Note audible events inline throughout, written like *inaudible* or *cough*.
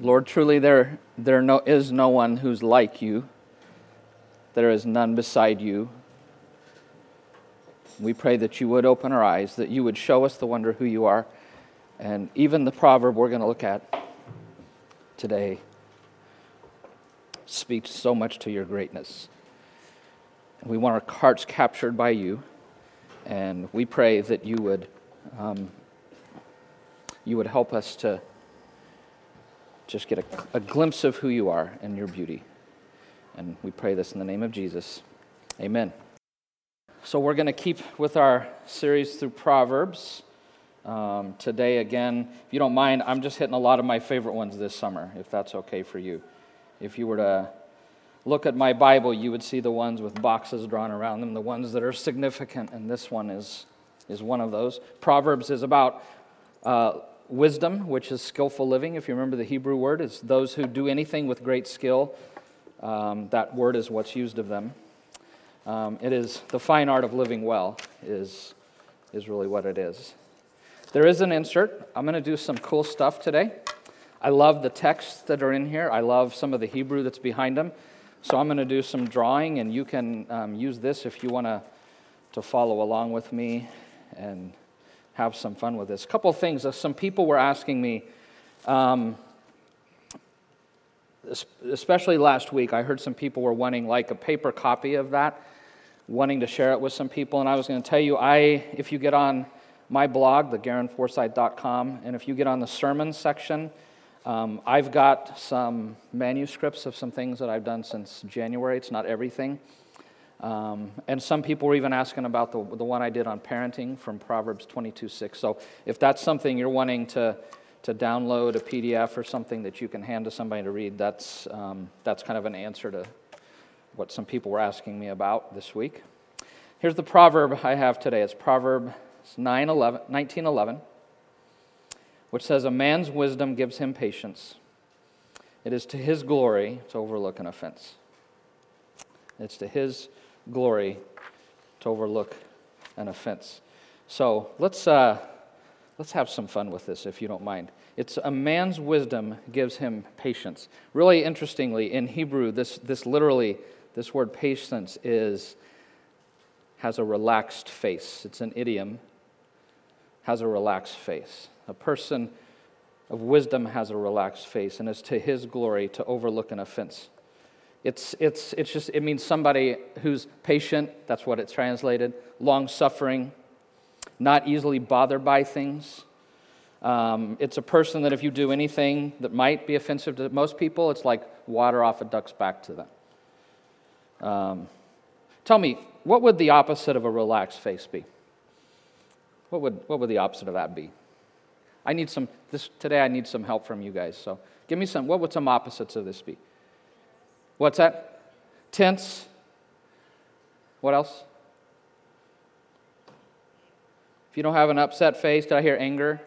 Lord, truly there, there no, is no one who's like you. There is none beside you. We pray that you would open our eyes, that you would show us the wonder who you are. And even the proverb we're going to look at today speaks so much to your greatness. We want our hearts captured by you. And we pray that you would, um, you would help us to just get a, a glimpse of who you are and your beauty. And we pray this in the name of Jesus. Amen. So, we're going to keep with our series through Proverbs. Um, today, again, if you don't mind, I'm just hitting a lot of my favorite ones this summer, if that's okay for you. If you were to look at my Bible, you would see the ones with boxes drawn around them, the ones that are significant, and this one is, is one of those. Proverbs is about uh, wisdom, which is skillful living. If you remember the Hebrew word, is those who do anything with great skill. Um, that word is what's used of them. Um, it is the fine art of living well, is, is really what it is. There is an insert. I'm going to do some cool stuff today. I love the texts that are in here, I love some of the Hebrew that's behind them. So I'm going to do some drawing, and you can um, use this if you want to, to follow along with me and have some fun with this. A couple things. Uh, some people were asking me, um, especially last week, I heard some people were wanting like a paper copy of that, wanting to share it with some people. And I was going to tell you, I, if you get on my blog, thegarenforsythe.com, and if you get on the sermon section, um, I've got some manuscripts of some things that I've done since January. It's not everything. Um, and some people were even asking about the, the one I did on parenting from Proverbs 22 6. So if that's something you're wanting to, to download a PDF or something that you can hand to somebody to read, that's, um, that's kind of an answer to what some people were asking me about this week. Here's the proverb I have today. It's Proverb 9, 11, 1911, which says, A man's wisdom gives him patience. It is to his glory to overlook an offense. It's to his glory to overlook an offense. So let's, uh, let's have some fun with this, if you don't mind. It's a man's wisdom gives him patience. Really interestingly, in Hebrew, this, this literally, this word patience is, has a relaxed face. It's an idiom, has a relaxed face. A person of wisdom has a relaxed face, and it's to his glory to overlook an offense. It's, it's, it's just, it means somebody who's patient, that's what it's translated, long suffering, not easily bothered by things. Um, it's a person that if you do anything that might be offensive to most people, it's like water off a duck's back to them. Um, tell me, what would the opposite of a relaxed face be? What would, what would the opposite of that be? I need some, this, today I need some help from you guys. So give me some, what would some opposites of this be? What's that? Tense. What else? If you don't have an upset face, did I hear anger?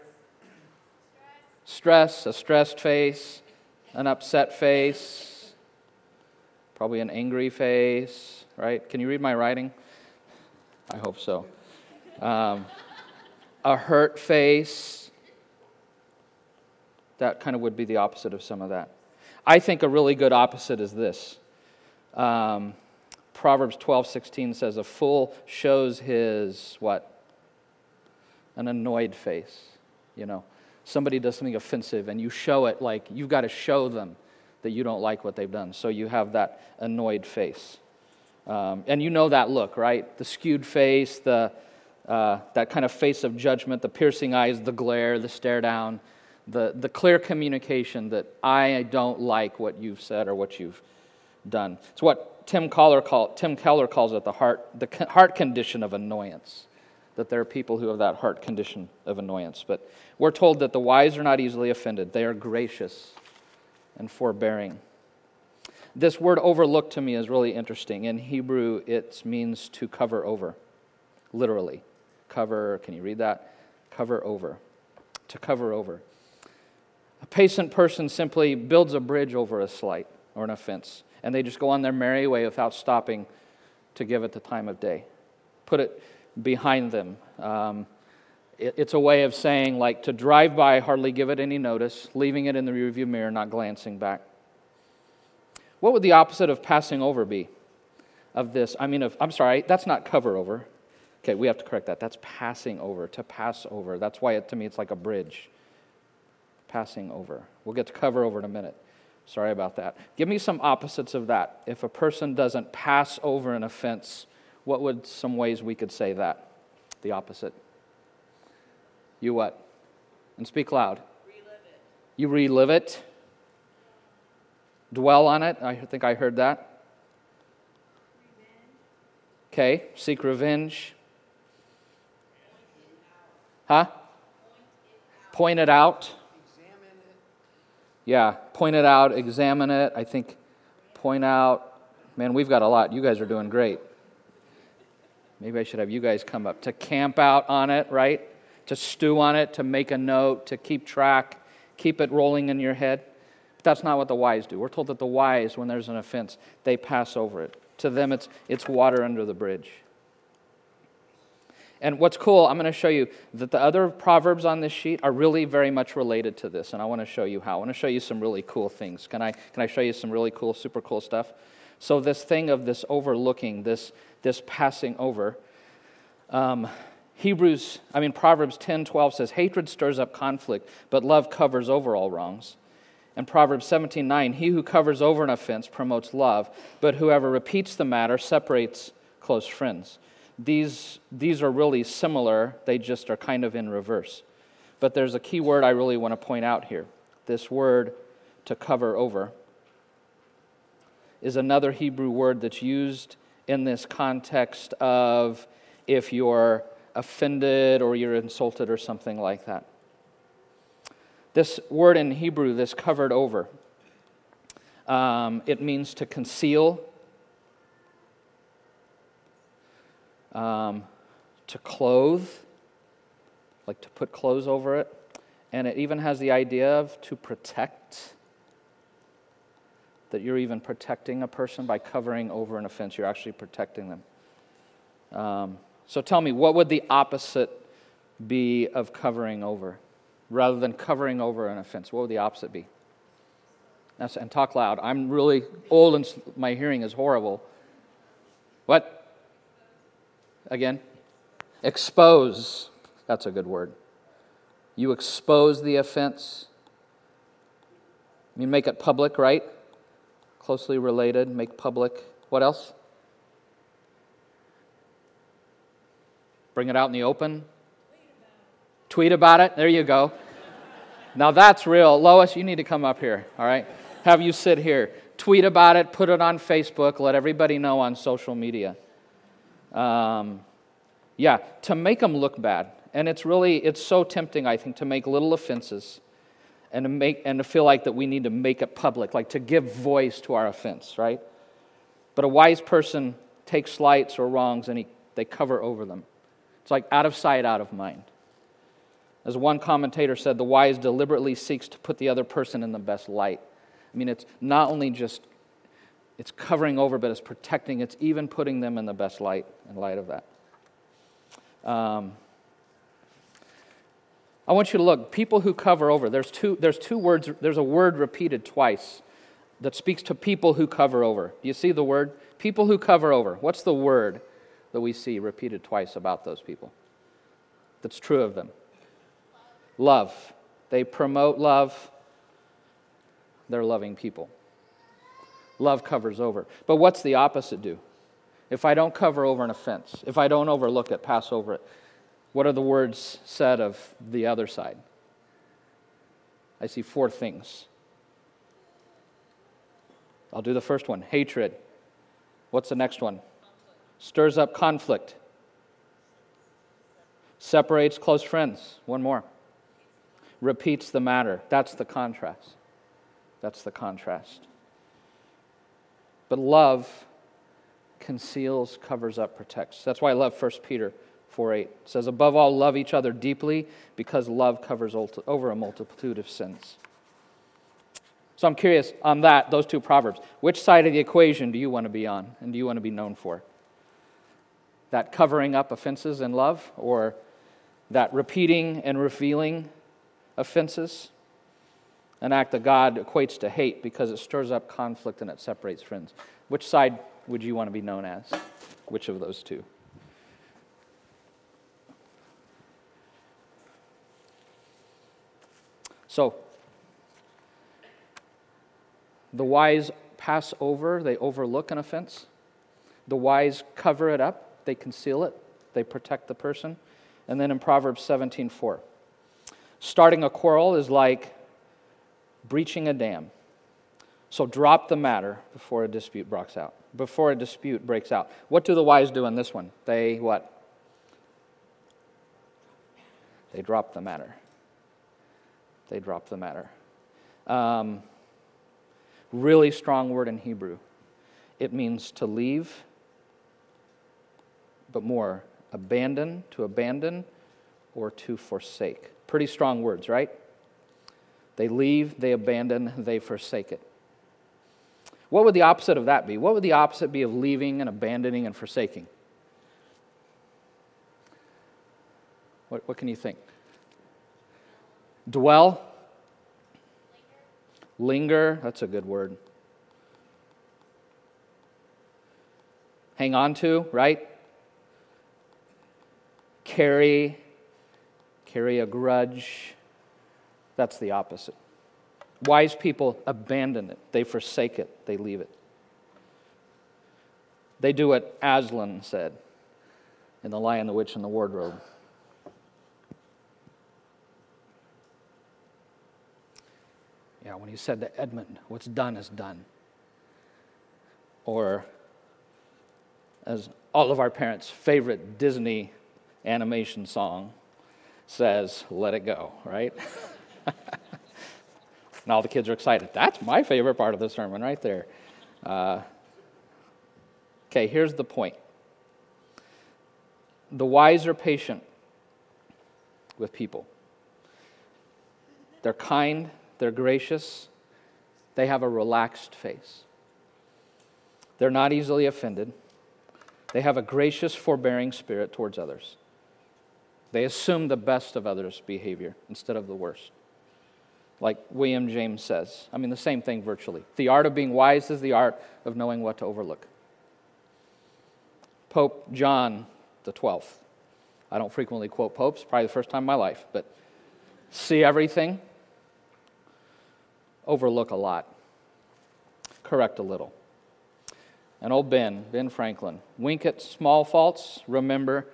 Stress, a stressed face, an upset face, probably an angry face, right? Can you read my writing? I hope so. Um, a hurt face. That kind of would be the opposite of some of that. I think a really good opposite is this. Um, Proverbs 12, 16 says, A fool shows his what? An annoyed face. You know, somebody does something offensive and you show it like you've got to show them that you don't like what they've done. So you have that annoyed face. Um, and you know that look, right? The skewed face, the, uh, that kind of face of judgment, the piercing eyes, the glare, the stare down the, the clear communication that I don't like what you've said or what you've done. It's what Tim Keller, call, Tim Keller calls it the heart, the heart condition of annoyance. That there are people who have that heart condition of annoyance. But we're told that the wise are not easily offended, they are gracious and forbearing. This word overlook to me is really interesting. In Hebrew, it means to cover over, literally. Cover, can you read that? Cover over. To cover over. A patient person simply builds a bridge over a slight or an offense, and they just go on their merry way without stopping to give it the time of day. Put it behind them. Um, it's a way of saying, like, to drive by, hardly give it any notice, leaving it in the rearview mirror, not glancing back. What would the opposite of passing over be? Of this, I mean, of, I'm sorry, that's not cover over. Okay, we have to correct that. That's passing over, to pass over. That's why it, to me it's like a bridge. Passing over. We'll get to cover over in a minute. Sorry about that. Give me some opposites of that. If a person doesn't pass over an offense, what would some ways we could say that? The opposite. You what? And speak loud. Relive you relive it. Dwell on it. I think I heard that. Okay, seek revenge. Huh? Point it out. Yeah, point it out, examine it. I think point out. Man, we've got a lot. You guys are doing great. Maybe I should have you guys come up to camp out on it, right? To stew on it, to make a note, to keep track, keep it rolling in your head. But that's not what the wise do. We're told that the wise, when there's an offense, they pass over it. To them, it's, it's water under the bridge. And what's cool, I'm going to show you that the other proverbs on this sheet are really very much related to this, and I want to show you how. I want to show you some really cool things. Can I, can I show you some really cool, super cool stuff? So, this thing of this overlooking, this, this passing over, um, Hebrews, I mean, Proverbs 10 12 says, Hatred stirs up conflict, but love covers over all wrongs. And Proverbs 17 9, He who covers over an offense promotes love, but whoever repeats the matter separates close friends these, these are really similar, they just are kind of in reverse. But there's a key word I really want to point out here. This word to cover over is another Hebrew word that's used in this context of if you're offended or you're insulted or something like that. This word in Hebrew, this covered over, um, it means to conceal um, to clothe, like to put clothes over it. And it even has the idea of to protect, that you're even protecting a person by covering over an offense. You're actually protecting them. Um, so tell me, what would the opposite be of covering over? Rather than covering over an offense, what would the opposite be? That's, and talk loud. I'm really old and my hearing is horrible. What? Again? Expose. That's a good word. You expose the offense. You make it public, right? Closely related, make public. What else? Bring it out in the open. Tweet about it. There you go. Now that's real. Lois, you need to come up here, all right? Have you sit here. Tweet about it, put it on Facebook, let everybody know on social media. Um, yeah, to make them look bad. And it's really, it's so tempting, I think, to make little offenses and to, make, and to feel like that we need to make it public, like to give voice to our offense, right? But a wise person takes slights or wrongs and he, they cover over them. It's like out of sight, out of mind. As one commentator said, the wise deliberately seeks to put the other person in the best light. I mean, it's not only just it's covering over, but it's protecting. It's even putting them in the best light in light of that. Um, I want you to look. People who cover over. There's two. There's two words. There's a word repeated twice that speaks to people who cover over. Do you see the word? People who cover over. What's the word that we see repeated twice about those people? That's true of them. Love. They promote love. They're loving people love covers over. But what's the opposite do? If I don't cover over an offense, if I don't overlook it, pass over it, what are the words said of the other side? I see four things. I'll do the first one hatred. What's the next one? Stirs up conflict. Separates close friends. One more. Repeats the matter. That's the contrast. That's the contrast. But love conceals, covers up, protects. That's why I love 1 Peter 4 8. It says, Above all, love each other deeply because love covers over a multitude of sins. So I'm curious on that, those two proverbs. Which side of the equation do you want to be on and do you want to be known for? That covering up offenses in love or that repeating and revealing offenses, an act that God equates to hate because it stirs up conflict and it separates friends. Which side would you want to be known as? Which of those two? So, the wise pass over, they overlook an offense. The wise cover it up, they conceal it, they protect the person. And then in Proverbs 17:4, starting a quarrel is like breaching a dam. So drop the matter before a dispute breaks out. Before a dispute breaks out. What do the wise do in this one? They what? They drop the matter. They drop the matter. Um, really strong word in Hebrew. It means to leave, but more, abandon, to abandon, or to forsake. Pretty strong words, right? They leave, they abandon, they forsake it. What would the opposite of that be? What would the opposite be of leaving and abandoning and forsaking? What, what can you think? Dwell, Linger, that's a good word. Hang on to, right? Carry, carry a grudge. That's the opposite. Wise people abandon it, they forsake it, they leave it. They do what Aslan said in The Lion, the Witch, and the Wardrobe. Yeah, when he said to Edmund, What's done is done. Or, as all of our parents' favorite Disney animation song says, Let it go, right? *laughs* *laughs* and all the kids are excited. That's my favorite part of the sermon right there. Uh, okay, here's the point the wise are patient with people, they're kind they're gracious. They have a relaxed face. They're not easily offended. They have a gracious, forbearing spirit towards others. They assume the best of others' behavior instead of the worst. Like William James says. I mean, the same thing virtually. The art of being wise is the art of knowing what to overlook. Pope John the 12th. I don't frequently quote popes, probably the first time in my life, but see everything, overlook a lot, correct a little. And old Ben, Ben Franklin, wink at small faults, remember,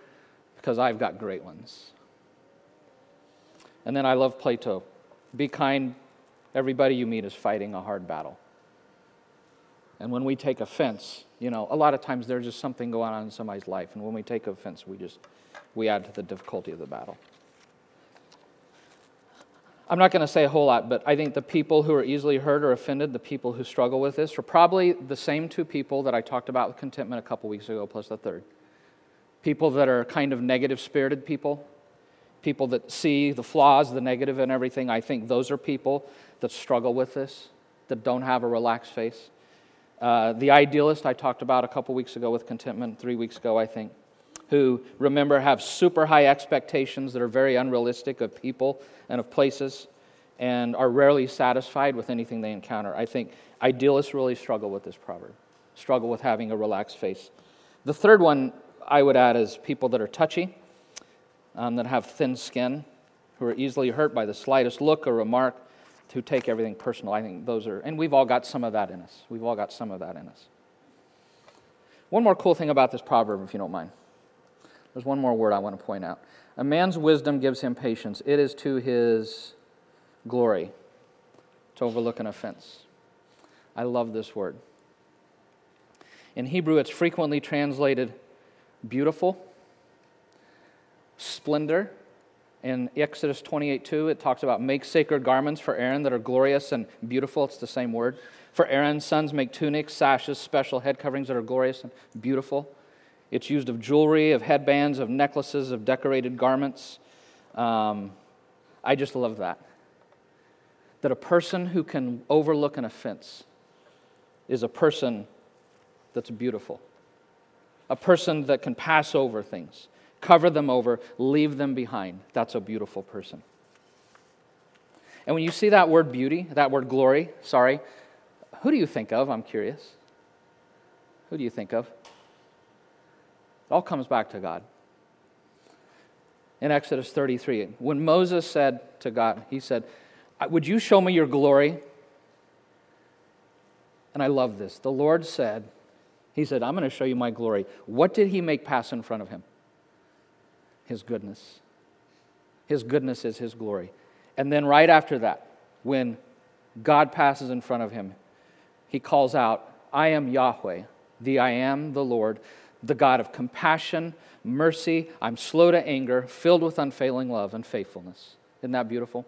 because I've got great ones. And then I love Plato. Be kind, everybody you meet is fighting a hard battle. And when we take offense, you know, a lot of times there's just something going on in somebody's life, and when we take offense, we just we add to the difficulty of the battle. I'm not going to say a whole lot, but I think the people who are easily hurt or offended, the people who struggle with this, are probably the same two people that I talked about with contentment a couple weeks ago, plus the third. People that are kind of negative spirited people, people that see the flaws, the negative, and everything. I think those are people that struggle with this, that don't have a relaxed face. Uh, the idealist I talked about a couple weeks ago with contentment, three weeks ago, I think, who remember have super high expectations that are very unrealistic of people and of places and are rarely satisfied with anything they encounter. I think idealists really struggle with this proverb, struggle with having a relaxed face. The third one I would add is people that are touchy, um, that have thin skin, who are easily hurt by the slightest look or remark, to take everything personal. I think those are, and we've all got some of that in us. We've all got some of that in us. One more cool thing about this proverb, if you don't mind. There's one more word I want to point out. A man's wisdom gives him patience. It is to his glory to overlook an offense. I love this word. In Hebrew, it's frequently translated beautiful, splendor. In Exodus 28 2, it talks about make sacred garments for Aaron that are glorious and beautiful. It's the same word. For Aaron's sons, make tunics, sashes, special head coverings that are glorious and beautiful. It's used of jewelry, of headbands, of necklaces, of decorated garments. Um, I just love that. That a person who can overlook an offense is a person that's beautiful, a person that can pass over things, cover them over, leave them behind. That's a beautiful person. And when you see that word beauty, that word glory, sorry, who do you think of? I'm curious. Who do you think of? It all comes back to God. In Exodus 33, when Moses said to God, he said, Would you show me your glory? And I love this. The Lord said, He said, I'm going to show you my glory. What did He make pass in front of Him? His goodness. His goodness is His glory. And then right after that, when God passes in front of Him, He calls out, I am Yahweh, the I am the Lord, the God of compassion, mercy. I'm slow to anger, filled with unfailing love and faithfulness. Isn't that beautiful?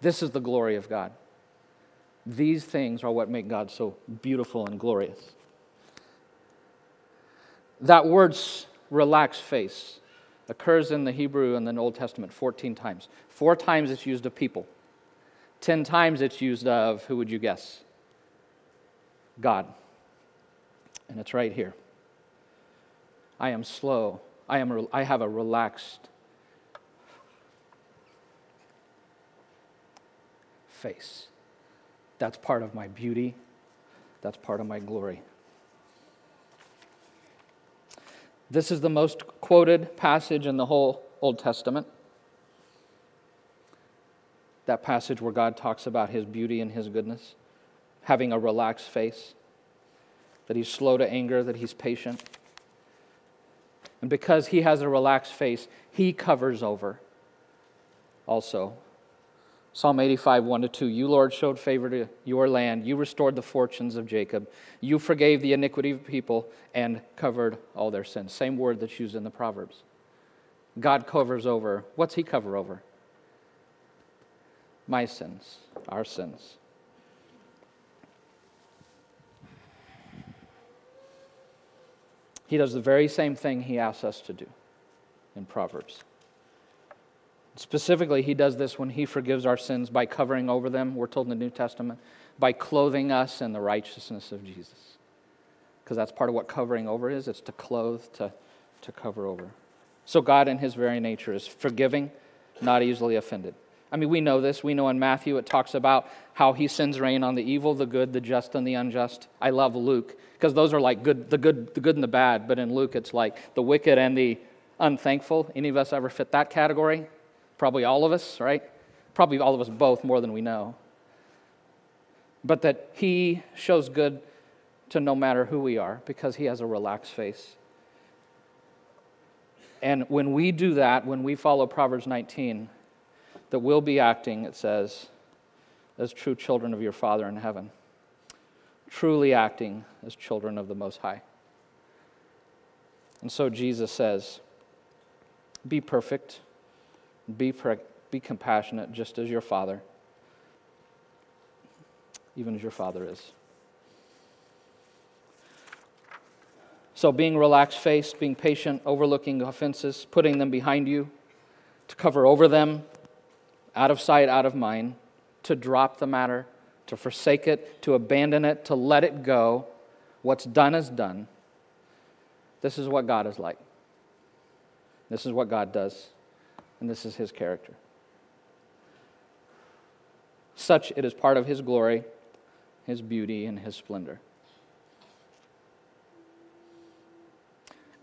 This is the glory of God. These things are what make God so beautiful and glorious. That word relaxed face occurs in the Hebrew and the Old Testament 14 times. Four times it's used of people. Ten times it's used of, who would you guess? God. And it's right here. I am slow. I, am, I have a relaxed face. That's part of my beauty. That's part of my glory. This is the most quoted passage in the whole Old Testament. That passage where God talks about his beauty and his goodness, having a relaxed face, that he's slow to anger, that he's patient. And because he has a relaxed face, he covers over also Psalm 85, 1 to 2. You, Lord, showed favor to your land. You restored the fortunes of Jacob. You forgave the iniquity of people and covered all their sins. Same word that's used in the Proverbs. God covers over. What's He cover over? My sins, our sins. He does the very same thing He asks us to do in Proverbs. Specifically, he does this when he forgives our sins by covering over them, we're told in the New Testament, by clothing us in the righteousness of Jesus. Because that's part of what covering over is it's to clothe, to, to cover over. So, God, in his very nature, is forgiving, not easily offended. I mean, we know this. We know in Matthew it talks about how he sends rain on the evil, the good, the just, and the unjust. I love Luke because those are like good, the good, the good and the bad. But in Luke, it's like the wicked and the unthankful. Any of us ever fit that category? Probably all of us, right? Probably all of us both more than we know. But that He shows good to no matter who we are because He has a relaxed face. And when we do that, when we follow Proverbs 19, that we'll be acting, it says, as true children of your Father in heaven, truly acting as children of the Most High. And so Jesus says, Be perfect be, pre- be compassionate just as your Father, even as your Father is. So, being relaxed faced, being patient, overlooking offenses, putting them behind you, to cover over them, out of sight, out of mind, to drop the matter, to forsake it, to abandon it, to let it go. What's done is done. This is what God is like. This is what God does and this is his character. Such it is part of his glory, his beauty, and his splendor.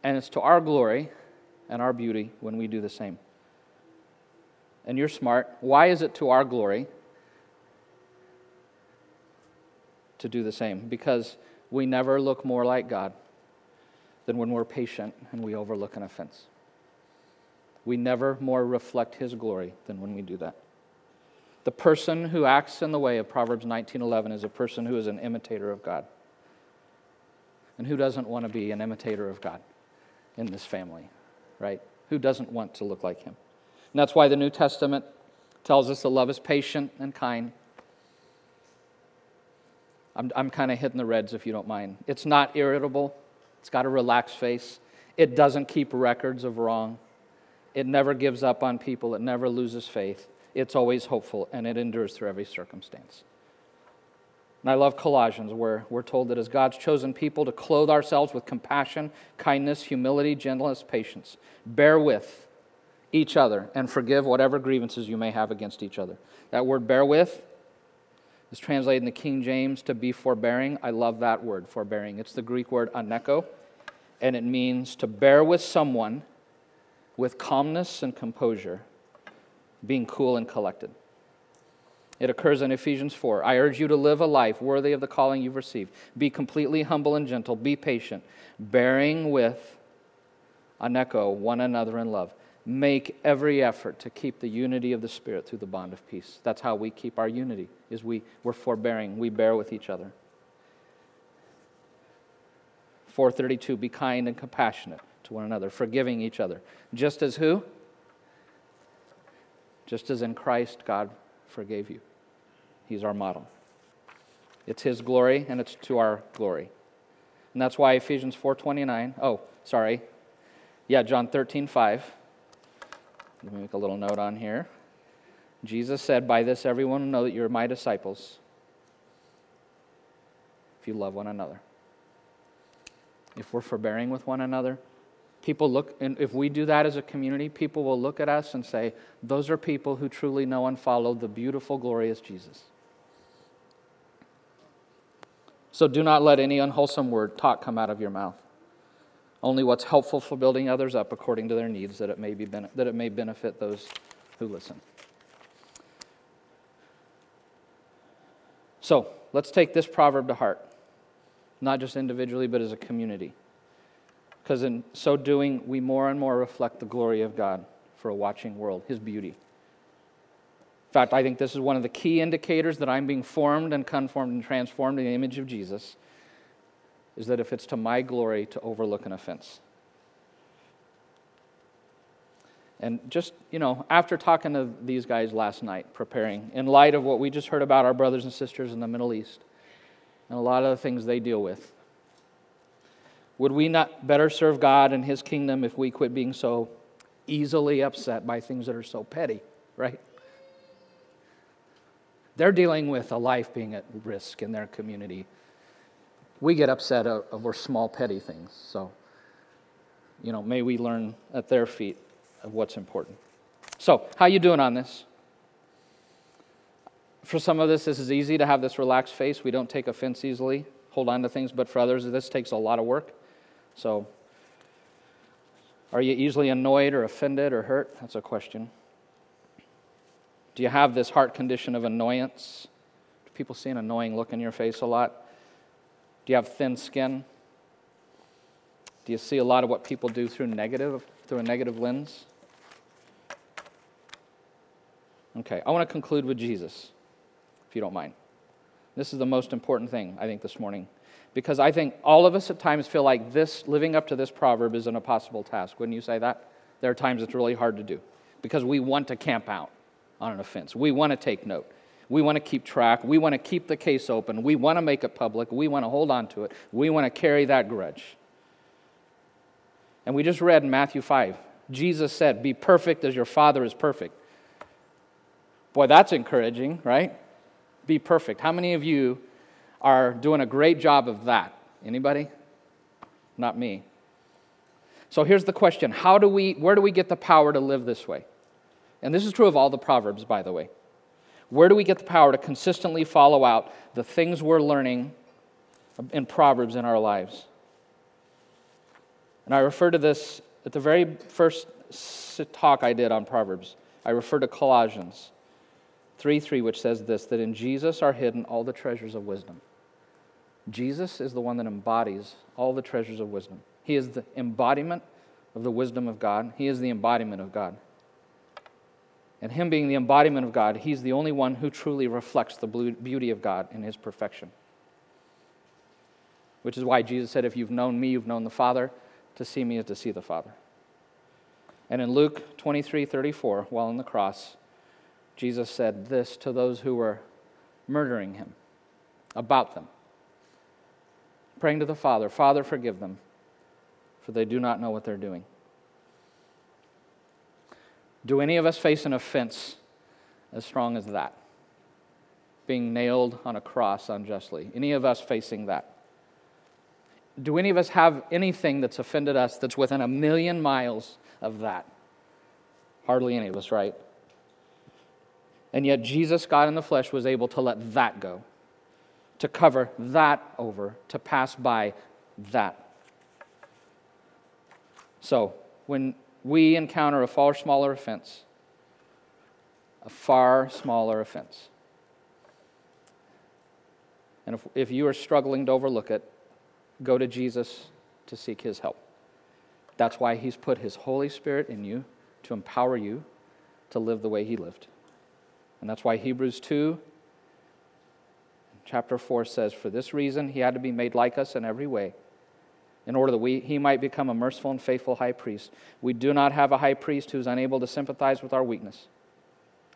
And it's to our glory and our beauty when we do the same. And you're smart. Why is it to our glory to do the same? Because we never look more like God than when we're patient and we overlook an offense. We never more reflect his glory than when we do that. The person who acts in the way of Proverbs 19:11 is a person who is an imitator of God. And who doesn't want to be an imitator of God in this family, right? Who doesn't want to look like him? And that's why the New Testament tells us that love is patient and kind. I'm, I'm kind of hitting the reds if you don't mind. It's not irritable, it's got a relaxed face, it doesn't keep records of wrong. It never gives up on people, it never loses faith. It's always hopeful, and it endures through every circumstance. And I love Colossians, where we're told that as God's chosen people to clothe ourselves with compassion, kindness, humility, gentleness, patience. Bear with each other and forgive whatever grievances you may have against each other. That word bear with is translated in the King James to be forbearing. I love that word, forbearing. It's the Greek word aneko, and it means to bear with someone with calmness and composure, being cool and collected. It occurs in Ephesians 4. I urge you to live a life worthy of the calling you've received. Be completely humble and gentle. Be patient, bearing with aneko, one another in love. Make every effort to keep the unity of the Spirit through the bond of peace. That's how we keep our unity, is we, we're forbearing. We bear with each other. 432, be kind and compassionate to one another, forgiving each other. Just as who? Just as in Christ God forgave you. He's our model. It's his glory and it's to our glory. And that's why Ephesians 4:29. Oh, sorry. Yeah, John 13:5. Let me make a little note on here. Jesus said, By this everyone will know that you're my disciples if you love one another. If we're forbearing with one another, people look, and if we do that as a community, people will look at us and say, Those are people who truly know and follow the beautiful, glorious Jesus. So do not let any unwholesome word, talk come out of your mouth. Only what's helpful for building others up according to their needs, that it may, be that it may benefit those who listen. So let's take this proverb to heart, not just individually, but as a community. Because in so doing, we more and more reflect the glory of God for a watching world, His beauty. In fact, I think this is one of the key indicators that I'm being formed and conformed and transformed in the image of Jesus is that if it's to my glory to overlook an offense. And just, you know, after talking to these guys last night, preparing, in light of what we just heard about our brothers and sisters in the Middle East and a lot of the things they deal with, would we not better serve God and His kingdom if we quit being so easily upset by things that are so petty, right? They're dealing with a life being at risk in their community. We get upset over small, petty things. So, you know, may we learn at their feet of what's important. So, how you doing on this? For some of this, this is easy to have this relaxed face. We don't take offense easily, hold on to things. But for others, this takes a lot of work. So, are you easily annoyed or offended or hurt? That's a question. Do you have this heart condition of annoyance? Do people see an annoying look in your face a lot? Do you have thin skin? Do you see a lot of what people do through negative, through a negative lens? Okay, I want to conclude with Jesus, if you don't mind. This is the most important thing, I think, this morning. Because I think all of us at times feel like this, living up to this proverb, is an impossible task. Wouldn't you say that? There are times it's really hard to do because we want to camp out on an offense. We want to take note. We want to keep track. We want to keep the case open. We want to make it public. We want to hold on to it. We want to carry that grudge. And we just read in Matthew 5, Jesus said, Be perfect as your Father is perfect. Boy, that's encouraging, right? Be perfect. How many of you are doing a great job of that? Anybody? Not me. So here's the question How do we, where do we get the power to live this way? And this is true of all the Proverbs, by the way. Where do we get the power to consistently follow out the things we're learning in Proverbs in our lives? And I refer to this at the very first talk I did on Proverbs. I refer to Colossians 3 3, which says this that in Jesus are hidden all the treasures of wisdom. Jesus is the one that embodies all the treasures of wisdom. He is the embodiment of the wisdom of God, He is the embodiment of God. And Him being the embodiment of God, He's the only one who truly reflects the beauty of God in His perfection. Which is why Jesus said, If you've known me, you've known the Father. To see me is to see the Father. And in Luke 23 34, while on the cross, Jesus said this to those who were murdering him about them, praying to the Father, Father, forgive them, for they do not know what they're doing. Do any of us face an offense as strong as that? being nailed on a cross unjustly? Any of us facing that? Do any of us have anything that's offended us that's within a million miles of that? Hardly any of us, right? And yet, Jesus, God in the flesh, was able to let that go, to cover that over, to pass by that. So, when we encounter a far smaller offense, a far smaller offense, and if, if you are struggling to overlook it, go to Jesus to seek his help. That's why he's put his Holy Spirit in you to empower you to live the way he lived. And that's why Hebrews 2, chapter 4 says, For this reason he had to be made like us in every way, in order that we, he might become a merciful and faithful high priest. We do not have a high priest who is unable to sympathize with our weakness.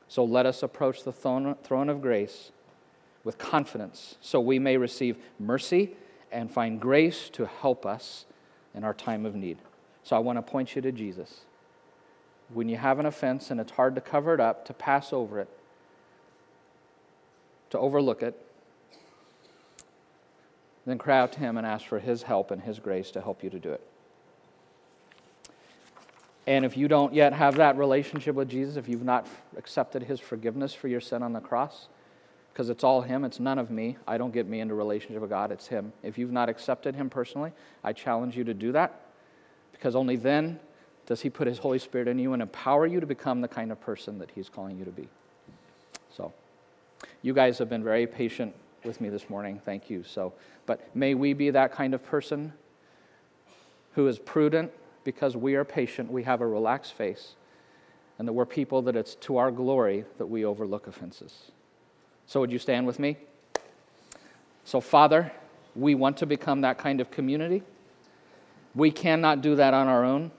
So let us approach the throne, throne of grace with confidence so we may receive mercy and find grace to help us in our time of need. So I want to point you to Jesus. When you have an offense and it's hard to cover it up, to pass over it, to overlook it, then cry out to Him and ask for His help and His grace to help you to do it. And if you don't yet have that relationship with Jesus, if you've not accepted His forgiveness for your sin on the cross, because it's all Him, it's none of me. I don't get me into relationship with God, it's Him. If you've not accepted Him personally, I challenge you to do that because only then does He put His Holy Spirit in you and empower you to become the kind of person that He's calling you to be. So, you guys have been very patient with me this morning. Thank you. So, but may we be that kind of person who is prudent because we are patient, we have a relaxed face, and that we're people that it's to our glory that we overlook offenses. So, would you stand with me? So, Father, we want to become that kind of community. We cannot do that on our own.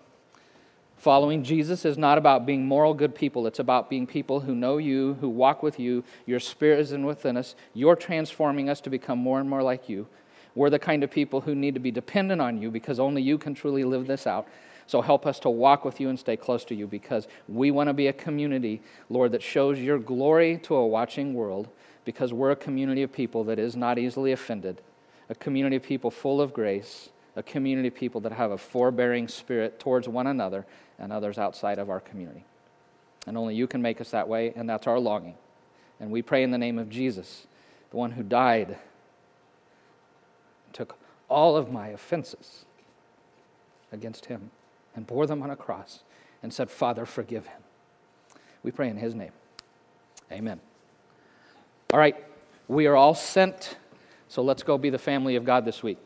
Following Jesus is not about being moral good people. It's about being people who know you, who walk with you. Your spirit is in within us. You're transforming us to become more and more like you. We're the kind of people who need to be dependent on you because only you can truly live this out. So help us to walk with you and stay close to you because we want to be a community, Lord, that shows your glory to a watching world because we're a community of people that is not easily offended, a community of people full of grace, a community of people that have a forbearing spirit towards one another and others outside of our community. And only you can make us that way, and that's our longing. And we pray in the name of Jesus, the one who died, took all of my offenses against him and bore them on a cross and said, Father, forgive him. We pray in his name. Amen. All right, we are all sent, so let's go be the family of God this week.